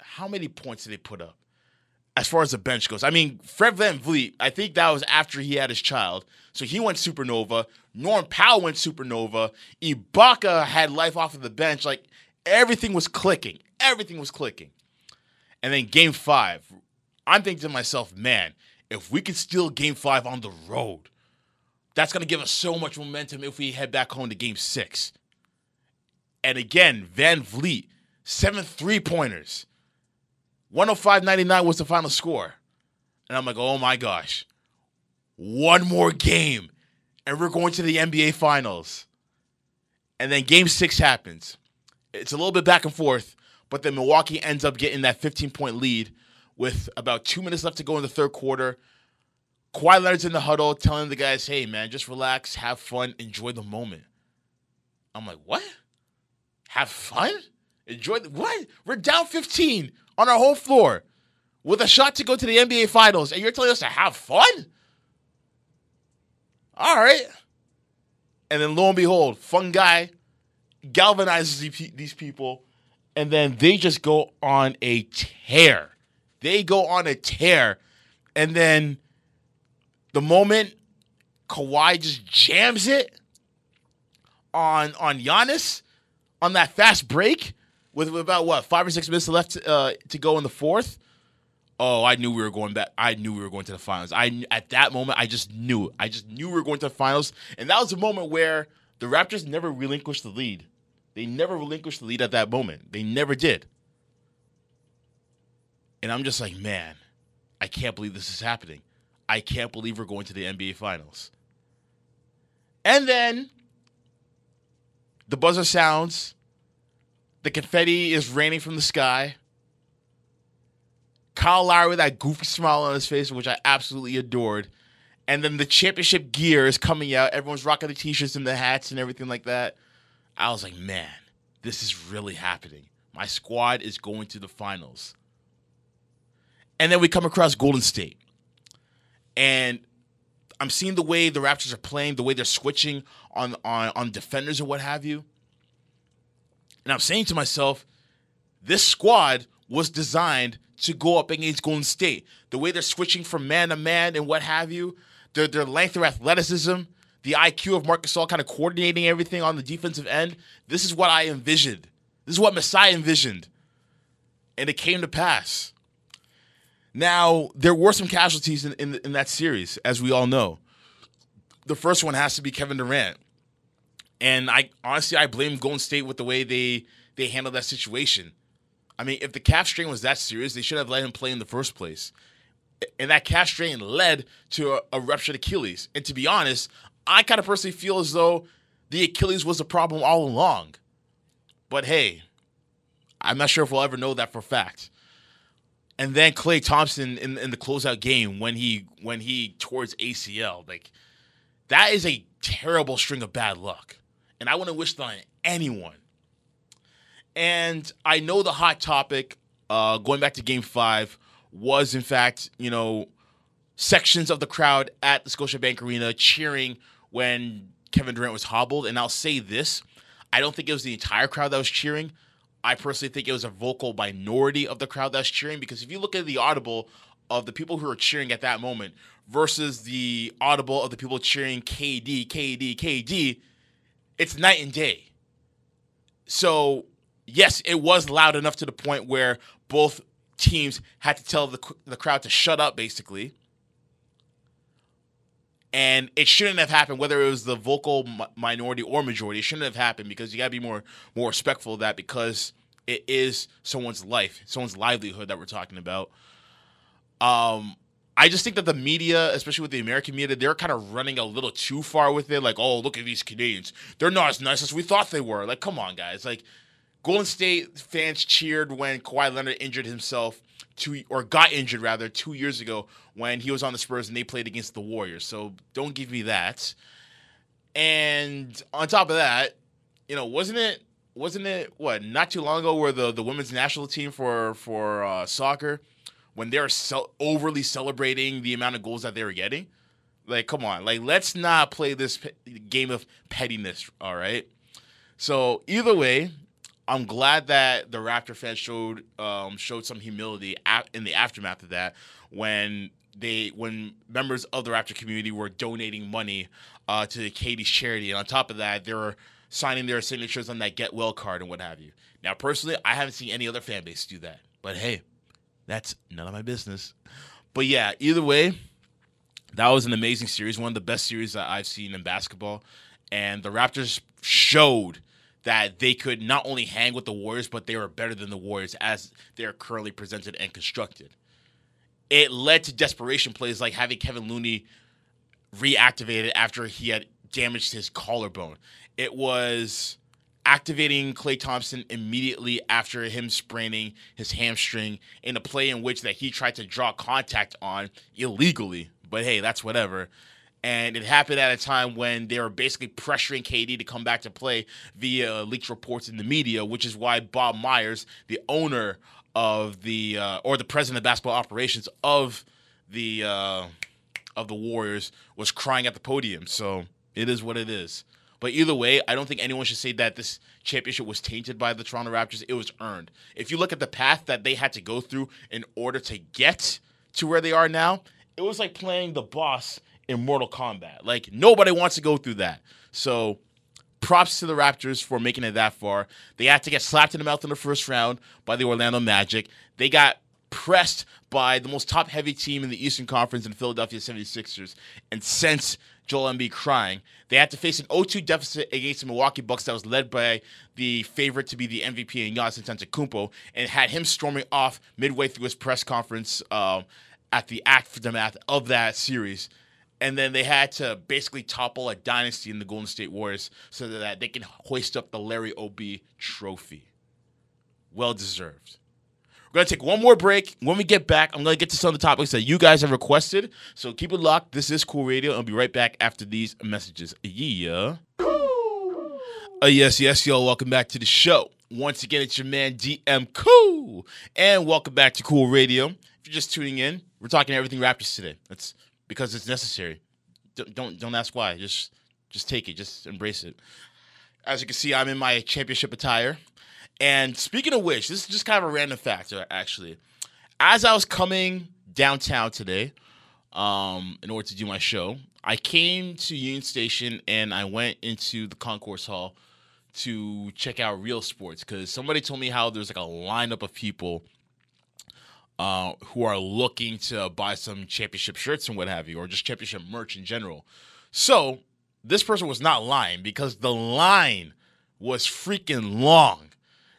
How many points did they put up? As far as the bench goes, I mean, Fred VanVleet, I think that was after he had his child. So he went supernova. Norm Powell went supernova. Ibaka had life off of the bench. Like everything was clicking. Everything was clicking. And then game five, I'm thinking to myself, man, if we could steal game five on the road, that's going to give us so much momentum if we head back home to game six. And again, VanVleet, seven three pointers. 105.99 was the final score. And I'm like, oh my gosh, one more game, and we're going to the NBA Finals. And then game six happens. It's a little bit back and forth, but then Milwaukee ends up getting that 15 point lead with about two minutes left to go in the third quarter. Kawhi Leonard's in the huddle telling the guys, hey, man, just relax, have fun, enjoy the moment. I'm like, what? Have fun? Enjoy the what? We're down 15 on our home floor with a shot to go to the NBA Finals, and you're telling us to have fun? All right. And then lo and behold, fun guy galvanizes these people, and then they just go on a tear. They go on a tear, and then the moment Kawhi just jams it on on Giannis on that fast break with, with about what five or six minutes left uh, to go in the fourth. Oh, I knew we were going back. I knew we were going to the finals. I at that moment, I just knew. I just knew we were going to the finals, and that was a moment where the Raptors never relinquished the lead. They never relinquished the lead at that moment. They never did. And I'm just like, man, I can't believe this is happening. I can't believe we're going to the NBA Finals. And then the buzzer sounds. The confetti is raining from the sky. Kyle Lowry with that goofy smile on his face, which I absolutely adored. And then the championship gear is coming out. Everyone's rocking the t-shirts and the hats and everything like that. I was like, man, this is really happening. My squad is going to the finals. And then we come across Golden State. And I'm seeing the way the Raptors are playing, the way they're switching on on on defenders and what have you. And I'm saying to myself, this squad was designed to go up against Golden State. The way they're switching from man to man and what have you, their their length, their athleticism, the IQ of Marcus Gasol kind of coordinating everything on the defensive end. This is what I envisioned. This is what Masai envisioned. And it came to pass. Now, there were some casualties in, in, in that series, as we all know. The first one has to be Kevin Durant. And I honestly I blame Golden State with the way they they handled that situation. I mean, if the calf strain was that serious, they should have let him play in the first place. And that calf strain led to a, a ruptured Achilles. And to be honest, I kind of personally feel as though the Achilles was the problem all along. But hey, I'm not sure if we'll ever know that for a fact. And then Klay Thompson in, in the closeout game when he when he tore his ACL, like that is a terrible string of bad luck. And I wouldn't wish that on anyone. And I know the hot topic, uh, going back to game five, was in fact, you know, sections of the crowd at the Scotiabank Arena cheering when Kevin Durant was hobbled. And I'll say this I don't think it was the entire crowd that was cheering. I personally think it was a vocal minority of the crowd that's cheering because if you look at the audible of the people who are cheering at that moment versus the audible of the people cheering KD, KD, KD, it's night and day. So, yes, it was loud enough to the point where both teams had to tell the, the crowd to shut up, basically. And it shouldn't have happened, whether it was the vocal mi- minority or majority. It shouldn't have happened because you got to be more more respectful of that because it is someone's life, someone's livelihood that we're talking about. Um, I just think that the media, especially with the American media, they're kind of running a little too far with it. Like, oh, look at these Canadians. They're not as nice as we thought they were. Like, come on, guys. Like, Golden State fans cheered when Kawhi Leonard injured himself two or got injured rather two years ago when he was on the Spurs and they played against the Warriors. So don't give me that. And on top of that, you know, wasn't it wasn't it what not too long ago where the the women's national team for for uh, soccer when they're overly celebrating the amount of goals that they were getting? Like, come on, like let's not play this pe- game of pettiness. All right. So either way, I'm glad that the Raptor fans showed um, showed some humility in the aftermath of that when they when members of the Raptor community were donating money uh, to the KD's charity, and on top of that, they were signing their signatures on that Get Well card and what have you. Now, personally, I haven't seen any other fan base do that, but hey, that's none of my business. But yeah, either way, that was an amazing series, one of the best series that I've seen in basketball. And the Raptors showed that they could not only hang with the Warriors, but they were better than the Warriors as they're currently presented and constructed. It led to desperation plays like having Kevin Looney reactivated after he had damaged his collarbone. It was activating Klay Thompson immediately after him spraining his hamstring in a play in which that he tried to draw contact on illegally. But hey, that's whatever. And it happened at a time when they were basically pressuring KD to come back to play via leaked reports in the media, which is why Bob Myers, the owner of the uh, or the president of basketball operations of the uh, of the Warriors, was crying at the podium. So it is what it is. But either way, I don't think anyone should say that this championship was tainted by the Toronto Raptors. It was earned. If you look at the path that they had to go through in order to get to where they are now, it was like playing the boss in Mortal Kombat. Like nobody wants to go through that. So props to the Raptors for making it that far. They had to get slapped in the mouth in the first round by the Orlando Magic. They got pressed by the most top heavy team in the Eastern Conference in Philadelphia 76ers and sense Joel Embiid crying. They had to face an 0-2 deficit against the Milwaukee Bucks that was led by the favorite to be the MVP in Giannis Antetokounmpo and had him storming off midway through his press conference um, at the aftermath of that series. And then they had to basically topple a dynasty in the Golden State Warriors so that they can hoist up the Larry O.B. trophy. Well deserved. We're going to take one more break. When we get back, I'm going to get to some of the topics that you guys have requested. So keep it locked. This is Cool Radio. I'll be right back after these messages. Yeah. Cool. Uh, yes, yes, y'all. Welcome back to the show. Once again, it's your man DM Cool. And welcome back to Cool Radio. If you're just tuning in, we're talking everything Raptors today. That's because it's necessary. Don't don't, don't ask why. Just just take it. Just embrace it. As you can see, I'm in my championship attire. And speaking of which, this is just kind of a random factor, actually. As I was coming downtown today, um, in order to do my show, I came to Union Station and I went into the concourse hall to check out Real Sports because somebody told me how there's like a lineup of people uh, who are looking to buy some championship shirts and what have you, or just championship merch in general. So this person was not lying because the line was freaking long.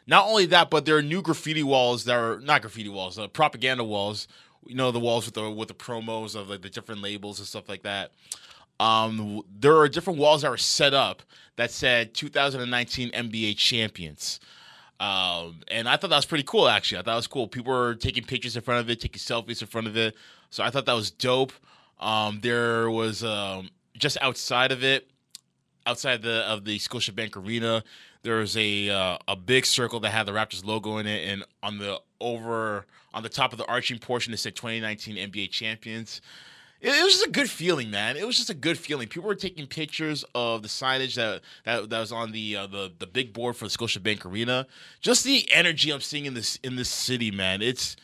Not only that, but there are new graffiti walls that are not graffiti walls, uh, propaganda walls. You know the walls with the with the promos of like the different labels and stuff like that. Um, there are different walls that were set up that said 2019 NBA champions. Um, and I thought that was pretty cool, actually. I thought it was cool. People were taking pictures in front of it, taking selfies in front of it. So I thought that was dope. Um, there was um, just outside of it, outside the of the Scotiabank Arena, there was a uh, a big circle that had the Raptors logo in it, and on the over on the top of the arching portion, it said 2019 NBA champions it, it was just a good feeling, man. It was just a good feeling. People were taking pictures of the signage that that, that was on the uh, the the big board for the Scotiabank Arena. Just the energy I'm seeing in this in this city, man. It's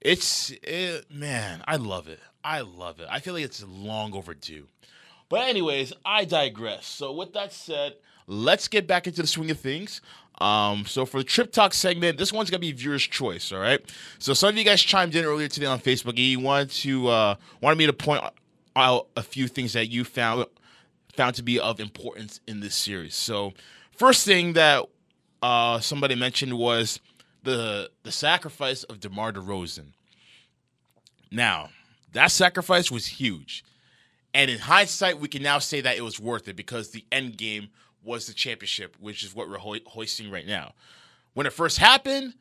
it's it, man, I love it. I love it. I feel like it's long overdue. But anyways, I digress. So with that said, let's get back into the swing of things. Um, so for the trip talk segment, this one's gonna be viewer's choice. All right. So some of you guys chimed in earlier today on Facebook. You wanted to uh, wanted me to point out a few things that you found found to be of importance in this series. So first thing that uh, somebody mentioned was the the sacrifice of DeMar DeRozan. Now that sacrifice was huge, and in hindsight, we can now say that it was worth it because the end game was the championship, which is what we're ho- hoisting right now. When it first happened,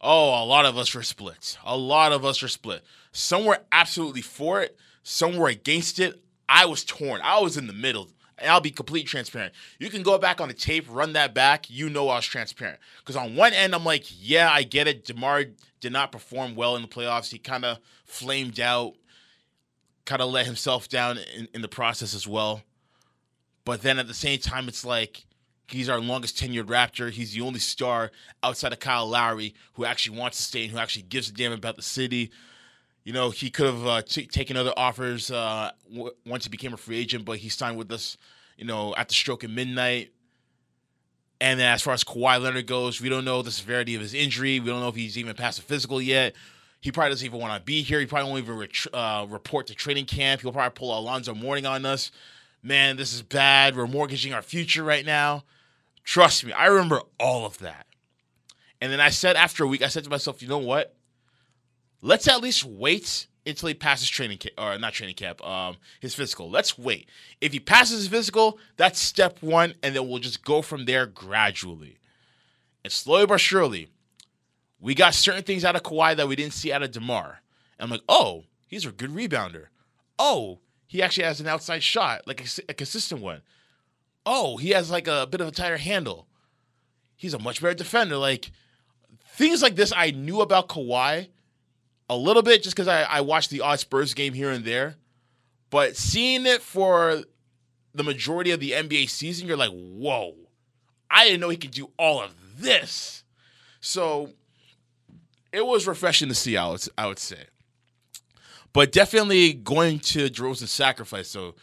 oh, a lot of us were split. A lot of us were split. Some were absolutely for it, some were against it. I was torn. I was in the middle. And I'll be completely transparent. You can go back on the tape, run that back. You know I was transparent. Because on one end, I'm like, yeah, I get it. DeMar did not perform well in the playoffs. He kind of flamed out, kind of let himself down in, in the process as well. But then at the same time, it's like he's our longest tenured Raptor. He's the only star outside of Kyle Lowry who actually wants to stay and who actually gives a damn about the city. You know, he could have uh, t- taken other offers uh, w- once he became a free agent, but he signed with us, you know, at the stroke of midnight. And then as far as Kawhi Leonard goes, we don't know the severity of his injury. We don't know if he's even passed a physical yet. He probably doesn't even want to be here. He probably won't even ret- uh, report to training camp. He'll probably pull Alonzo Mourning on us man, this is bad. We're mortgaging our future right now. Trust me, I remember all of that. And then I said after a week, I said to myself, you know what? Let's at least wait until he passes training camp, or not training camp, um, his physical. Let's wait. If he passes his physical, that's step one, and then we'll just go from there gradually. And slowly but surely, we got certain things out of Kawhi that we didn't see out of DeMar. And I'm like, oh, he's a good rebounder. Oh, he actually has an outside shot, like a, a consistent one. Oh, he has like a bit of a tighter handle. He's a much better defender. Like things like this, I knew about Kawhi a little bit just because I, I watched the odd Spurs game here and there. But seeing it for the majority of the NBA season, you're like, whoa, I didn't know he could do all of this. So it was refreshing to see, I would, I would say but definitely going to DeRozan's sacrifice. So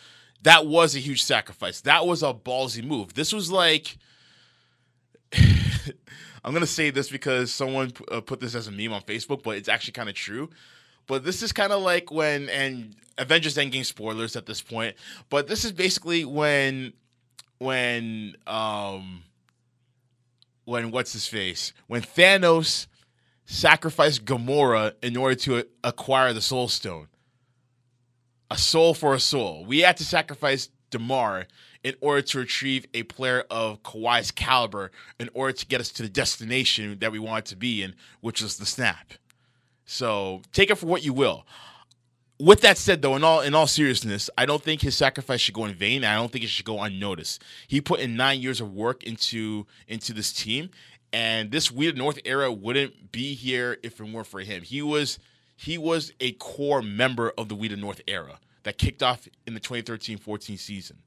that was a huge sacrifice. That was a ballsy move. This was like I'm gonna say this because someone uh, put this as a meme on Facebook, but it's actually kind of true. But this is kind of like when and Avengers Endgame spoilers at this point, but this is basically when when um when what's his face when Thanos sacrificed Gamora in order to acquire the Soul Stone. A soul for a soul. We had to sacrifice DeMar in order to retrieve a player of Kawhi's caliber in order to get us to the destination that we wanted to be in, which was the snap. So take it for what you will. With that said, though, in all in all seriousness, I don't think his sacrifice should go in vain. I don't think it should go unnoticed. He put in nine years of work into into this team, and this We the North era wouldn't be here if it weren't for him. He was he was a core member of the We the North era that kicked off in the 2013-14 season.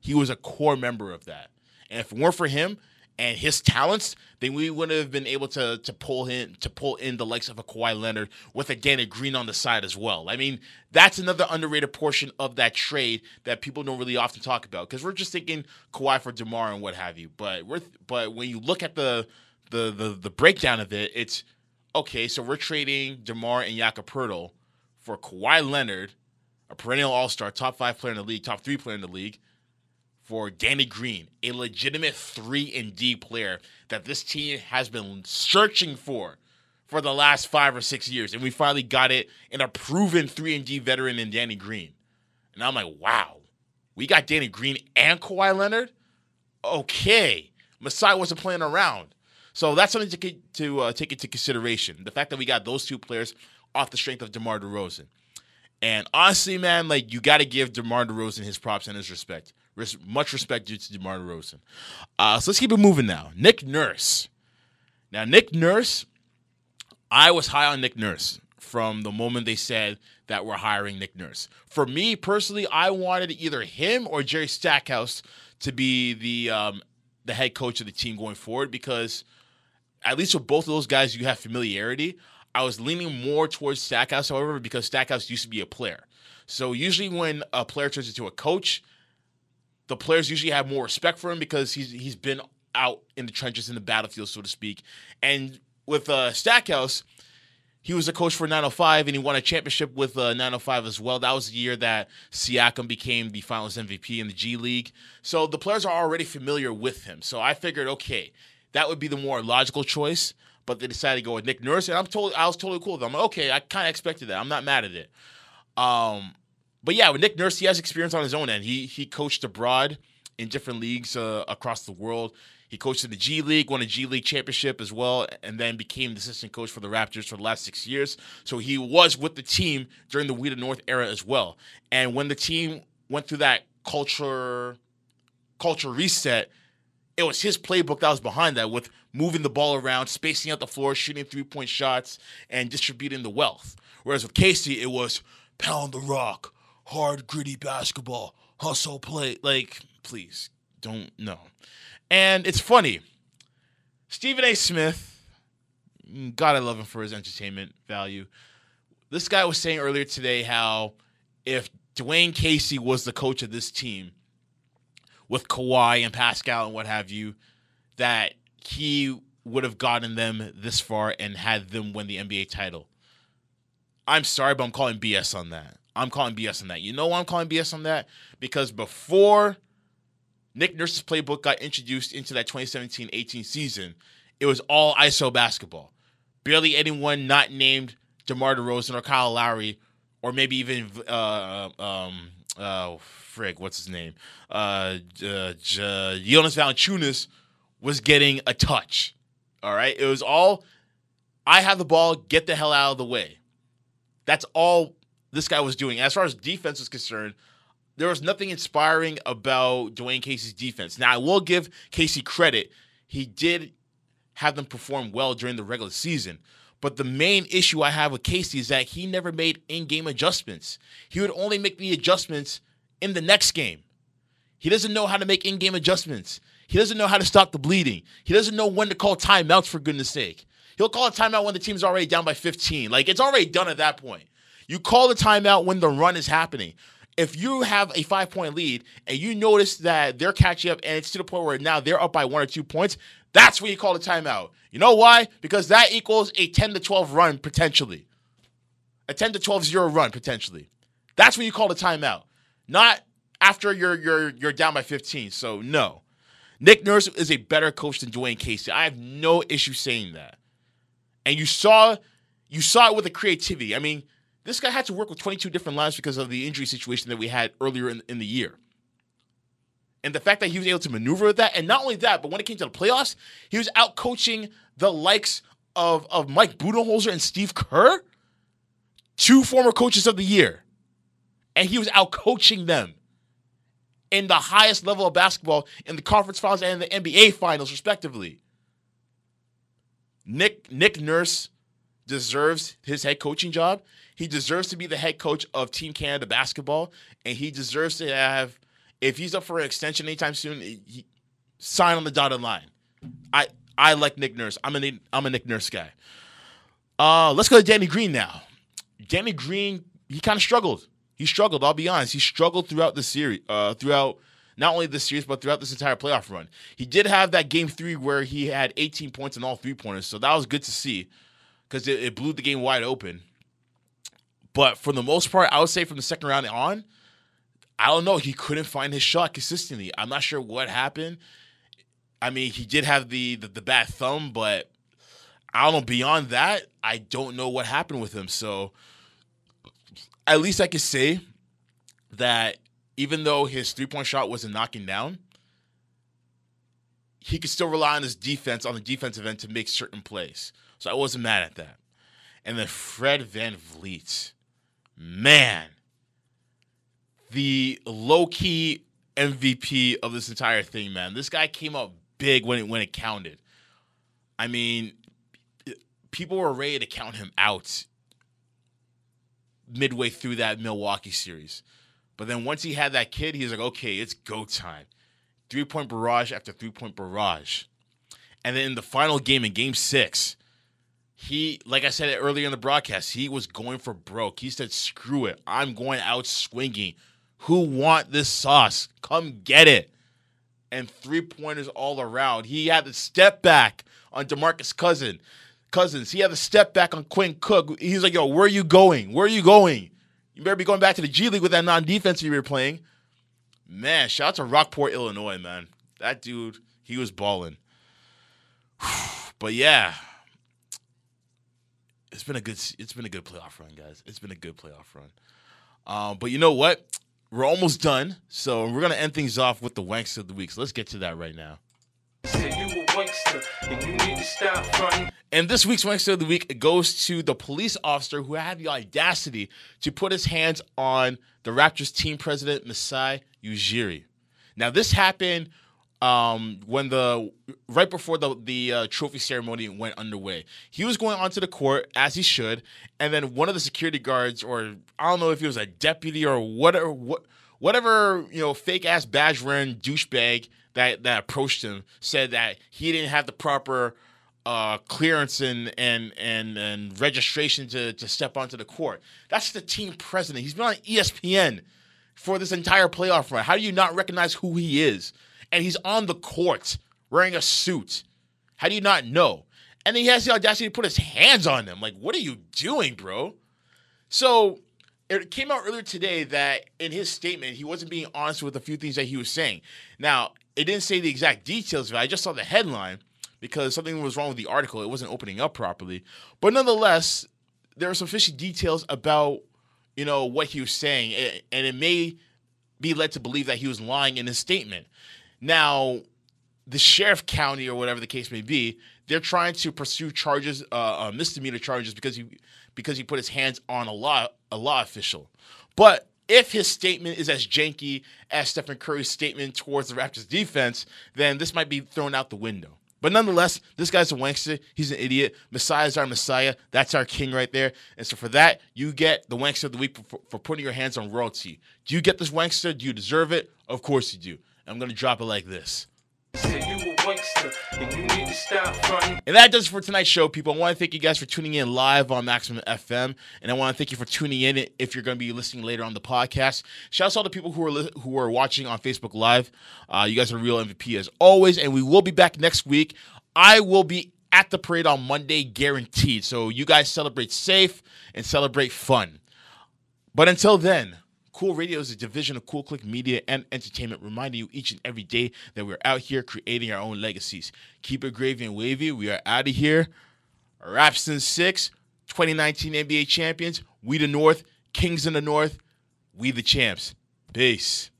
He was a core member of that. And if it weren't for him and his talents, then we wouldn't have been able to to pull him to pull in the likes of a Kawhi Leonard with a Danny Green on the side as well. I mean, that's another underrated portion of that trade that people don't really often talk about because we're just thinking Kawhi for DeMar and what have you. But we're but when you look at the the the, the breakdown of it, it's okay. So we're trading DeMar and Jakob Poeltl for Kawhi Leonard, a perennial All Star, top five player in the league, top three player in the league for Danny Green, a legitimate 3 and D player that this team has been searching for for the last 5 or 6 years and we finally got it in a proven 3 and D veteran in Danny Green. And I'm like, "Wow. We got Danny Green and Kawhi Leonard? Okay. Masai wasn't playing around." So that's something to to uh, take into consideration. The fact that we got those two players off the strength of DeMar DeRozan. And honestly, man, like you got to give DeMar DeRozan his props and his respect. Much respect due to DeMar DeRozan. Uh, so let's keep it moving now. Nick Nurse. Now, Nick Nurse, I was high on Nick Nurse from the moment they said that we're hiring Nick Nurse. For me personally, I wanted either him or Jerry Stackhouse to be the um, the head coach of the team going forward because at least with both of those guys, you have familiarity. I was leaning more towards Stackhouse, however, because Stackhouse used to be a player. So usually when a player turns into a coach, the players usually have more respect for him because he's he's been out in the trenches in the battlefield, so to speak. And with uh, Stackhouse, he was a coach for 905 and he won a championship with uh, 905 as well. That was the year that Siakam became the finals MVP in the G League. So the players are already familiar with him. So I figured, okay, that would be the more logical choice. But they decided to go with Nick Nurse, and I'm totally, I was totally cool with them. I'm like, okay, I kind of expected that. I'm not mad at it. Um, but yeah, with Nick Nurse, he has experience on his own end. He he coached abroad in different leagues uh, across the world. He coached in the G League, won a G League championship as well, and then became the assistant coach for the Raptors for the last six years. So he was with the team during the We the North era as well. And when the team went through that culture culture reset, it was his playbook that was behind that with moving the ball around, spacing out the floor, shooting three point shots, and distributing the wealth. Whereas with Casey, it was pound the rock, hard, gritty basketball, hustle, play. Like, please don't know. And it's funny. Stephen A. Smith, God, I love him for his entertainment value. This guy was saying earlier today how if Dwane Casey was the coach of this team, with Kawhi and Pascal and what have you, that he would have gotten them this far and had them win the NBA title. I'm sorry, but I'm calling BS on that. I'm calling BS on that. You know I'm calling BS on that? Because before Nick Nurse's playbook got introduced into that 2017-18 season, it was all ISO basketball. Barely anyone not named DeMar DeRozan or Kyle Lowry, or maybe even uh, um, uh, frig, what's his name? Uh, uh, J- Jonas Valanciunas was getting a touch. All right, it was all. I have the ball. Get the hell out of the way. That's all this guy was doing. As far as defense is concerned, there was nothing inspiring about Dwane Casey's defense. Now, I will give Casey credit. He did have them perform well during the regular season. But the main issue I have with Casey is that he never made in game adjustments. He would only make the adjustments in the next game. He doesn't know how to make in game adjustments. He doesn't know how to stop the bleeding. He doesn't know when to call timeouts, for goodness sake. He'll call a timeout when the team's already down by 15. Like, it's already done at that point. You call the timeout when the run is happening. if you have a five point lead and you notice that they're catching up and it's to the point where now they're up by one or two points, that's when you call the timeout. You know why? Because that equals a 10 to 12 run potentially. A 10 to 12 0 run potentially. That's when you call the timeout. Not after you're you're you're down by 15. So no. Nick Nurse is a better coach than Dwane Casey. I have no issue saying that. And you saw you saw it with the creativity. I mean, this guy had to work with 22 different lines because of the injury situation that we had earlier in, in the year. And the fact that he was able to maneuver with that, and not only that, but when it came to the playoffs, he was out coaching the likes of, of Mike Budenholzer and Steve Kerr, two former coaches of the year. And he was out coaching them in the highest level of basketball in the conference finals and the NBA finals, respectively. Nick Nick Nurse deserves his head coaching job. He deserves to be the head coach of Team Canada basketball, and he deserves to have. If he's up for an extension anytime soon, he, sign on the dotted line. I I like Nick Nurse. I'm a I'm a Nick Nurse guy. Uh, let's go to Danny Green now. Danny Green, he kind of struggled. He struggled. I'll be honest. He struggled throughout the series, uh, throughout not only this series but throughout this entire playoff run. He did have that game three where he had 18 points in all three pointers, so that was good to see because it, it blew the game wide open. But for the most part, I would say from the second round on, I don't know. He couldn't find his shot consistently. I'm not sure what happened. I mean, he did have the the, the bad thumb, but I don't know. Beyond that, I don't know what happened with him. So at least I could say that even though his three point shot wasn't knocking down, he could still rely on his defense on the defensive end to make certain plays. So I wasn't mad at that. And then Fred VanVleet, man, the low key MVP of this entire thing, man. This guy came up big when it when it counted. I mean, people were ready to count him out midway through that Milwaukee series. But then once he had that kid, he's like, okay, it's go time. Three point barrage after three point barrage. And then in the final game, in game six, he, like I said earlier in the broadcast, he was going for broke. He said, screw it. I'm going out swinging. Who want this sauce? Come get it. And three pointers all around. He had the step back on Demarcus Cousin. Cousins. He had the step back on Quinn Cook. He's like, yo, where are you going? Where are you going? You better be going back to the G League with that non-defense you were playing. Man, shout out to Rockford, Illinois, man. That dude, he was balling. But yeah, it's been a good it's been a good playoff run, guys. It's been a good playoff run. Um, but you know what? We're almost done, so we're gonna end things off with the wanks of the week. So let's get to that right now. And this week's Wankster of the Week goes to the police officer who had the audacity to put his hands on the Raptors team president, Masai Ujiri. Now, this happened um, when the right before the the uh, trophy ceremony went underway. He was going onto the court as he should, and then one of the security guards, or I don't know if he was a deputy or whatever, what, whatever you know, fake ass badge wearing douchebag that that approached him, said that he didn't have the proper uh, clearance and and and and registration to to step onto the court. That's the team president. He's been on ESPN for this entire playoff run. How do you not recognize who he is? And he's on the court wearing a suit. How do you not know? And then he has the audacity to put his hands on them. Like, what are you doing, bro? So it came out earlier today that in his statement, he wasn't being honest with a few things that he was saying. Now, it didn't say the exact details of it. I just saw the headline because something was wrong with the article. It wasn't opening up properly. But nonetheless, there are some fishy details about, you know, what he was saying. And it may be led to believe that he was lying in his statement. Now, the sheriff county or whatever the case may be, they're trying to pursue charges, uh, uh, misdemeanor charges, because he because he put his hands on a law a law official. But if his statement is as janky as Stephen Curry's statement towards the Raptors defense, then this might be thrown out the window. But nonetheless, this guy's a wankster. He's an idiot. Messiah's our Messiah. That's our king right there. And so for that, you get the wankster of the week for, for putting your hands on royalty. Do you get this wankster? Do you deserve it? Of course you do. I'm going to drop it like this. And that does it for tonight's show, people. I want to thank you guys for tuning in live on Maximum FM, and I want to thank you for tuning in if you're going to be listening later on the podcast. Shout out to all the people who are li- who are watching on Facebook Live. Uh, you guys are real MVP as always, and we will be back next week. I will be at the parade on Monday, guaranteed. So you guys celebrate safe and celebrate fun. But until then, Cool Radio is a division of Cool Click Media and Entertainment, reminding you each and every day that we're out here creating our own legacies. Keep it gravy and wavy. We are out of here. Rapston 6, 2019 NBA champions. We the North, Kings in the North. We the champs. Peace.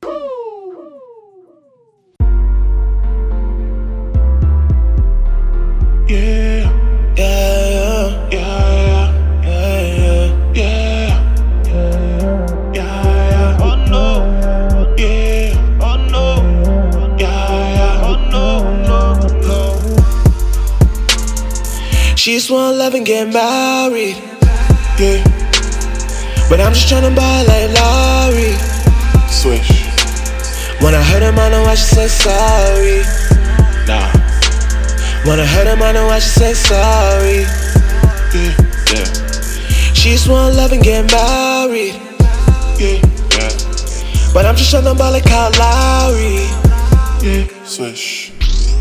She just wanna love and get married, yeah. But I'm just tryna buy like Larry. Swish. When I heard I know I should say sorry. Nah. When I heard I know I should say sorry. Yeah, yeah. She just wanna love and get married. Yeah, yeah. But I'm just tryna ball like Kyle Lowry. Yeah, swish.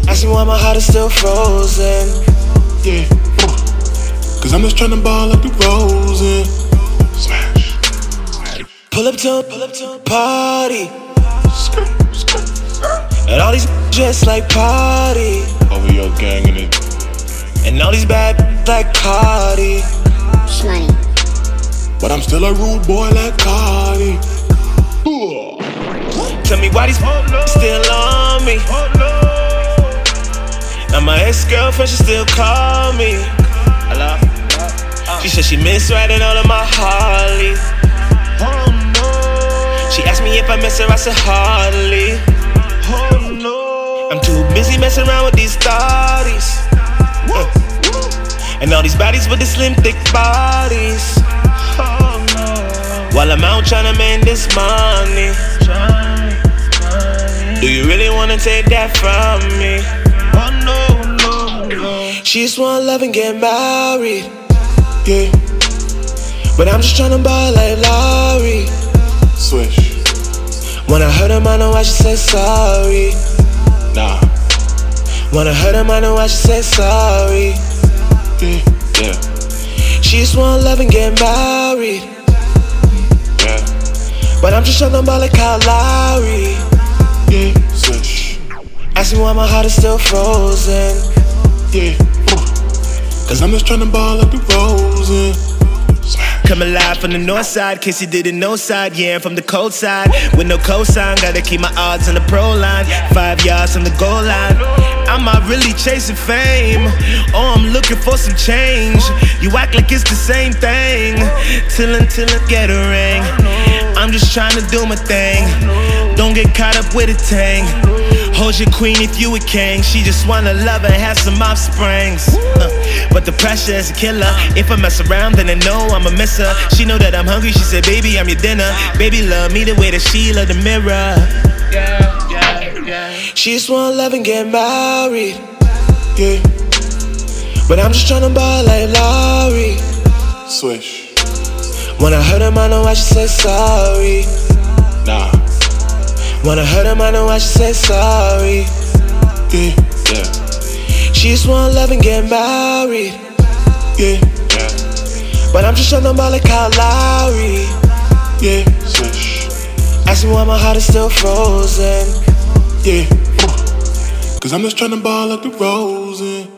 Ask me why my heart is still frozen. Yeah, Cause I'm just tryna ball up the Rosen. Smash. Pull up to, pull up to a party. And all these just like party. Over your gang and it. And all these bad like party. Shmoney. But I'm still a rude boy like Cardi. Ugh. Tell me why these still on me. Oh, now my ex-girlfriend, she still call me. She said she miss riding all of my Harley. Oh no. She asked me if I miss her, I said hardly. Oh no. I'm too busy messing around with these thotties. And all these bodies with the slim, thick bodies. Oh no. While I'm out trying to make this money. Do you really wanna take that from me? Oh no, no, no. She just wanna love and get married. Yeah. But I'm just tryna buy like Larry. Swish. When I heard him, I know I should say sorry. Nah. When I heard him, I know I should say sorry. Yeah, yeah. She just wanna love and get married. Yeah. But I'm just tryna ball like Kyle Lowry. Yeah, swish. Ask me why my heart is still frozen. Yeah. Cause I'm just tryna ball up the Rosen. Coming live from the north side, you didn't know side. Yeah, I'm from the cold side. With no cosign, gotta keep my odds on the pro line. Five yards from the goal line. I'm not really chasing fame. Oh, I'm looking for some change. You act like it's the same thing. Till until I get a ring. I'm just trying to do my thing. Don't get caught up with a tang. Hold your queen if you a king. She just wanna love and have some offsprings. Uh, but the pressure is a killer. If I mess around, then I know I'ma miss her. She know that I'm hungry. She said, Baby, I'm your dinner. Baby, love me the way that she love the mirror. Yeah, yeah, yeah. She just wanna love and get married. Yeah. But I'm just tryna buy like Larry. Swish. When I heard him, I know I should say sorry. Nah. When I heard him, I know I should say sorry. Yeah, yeah. She just wanna love and get married. Yeah, yeah. But I'm just tryna ball like Kyle Lowry. Yeah, swish. Ask me why my heart is still frozen. Yeah, Cause I'm just tryna ball like the Rosen.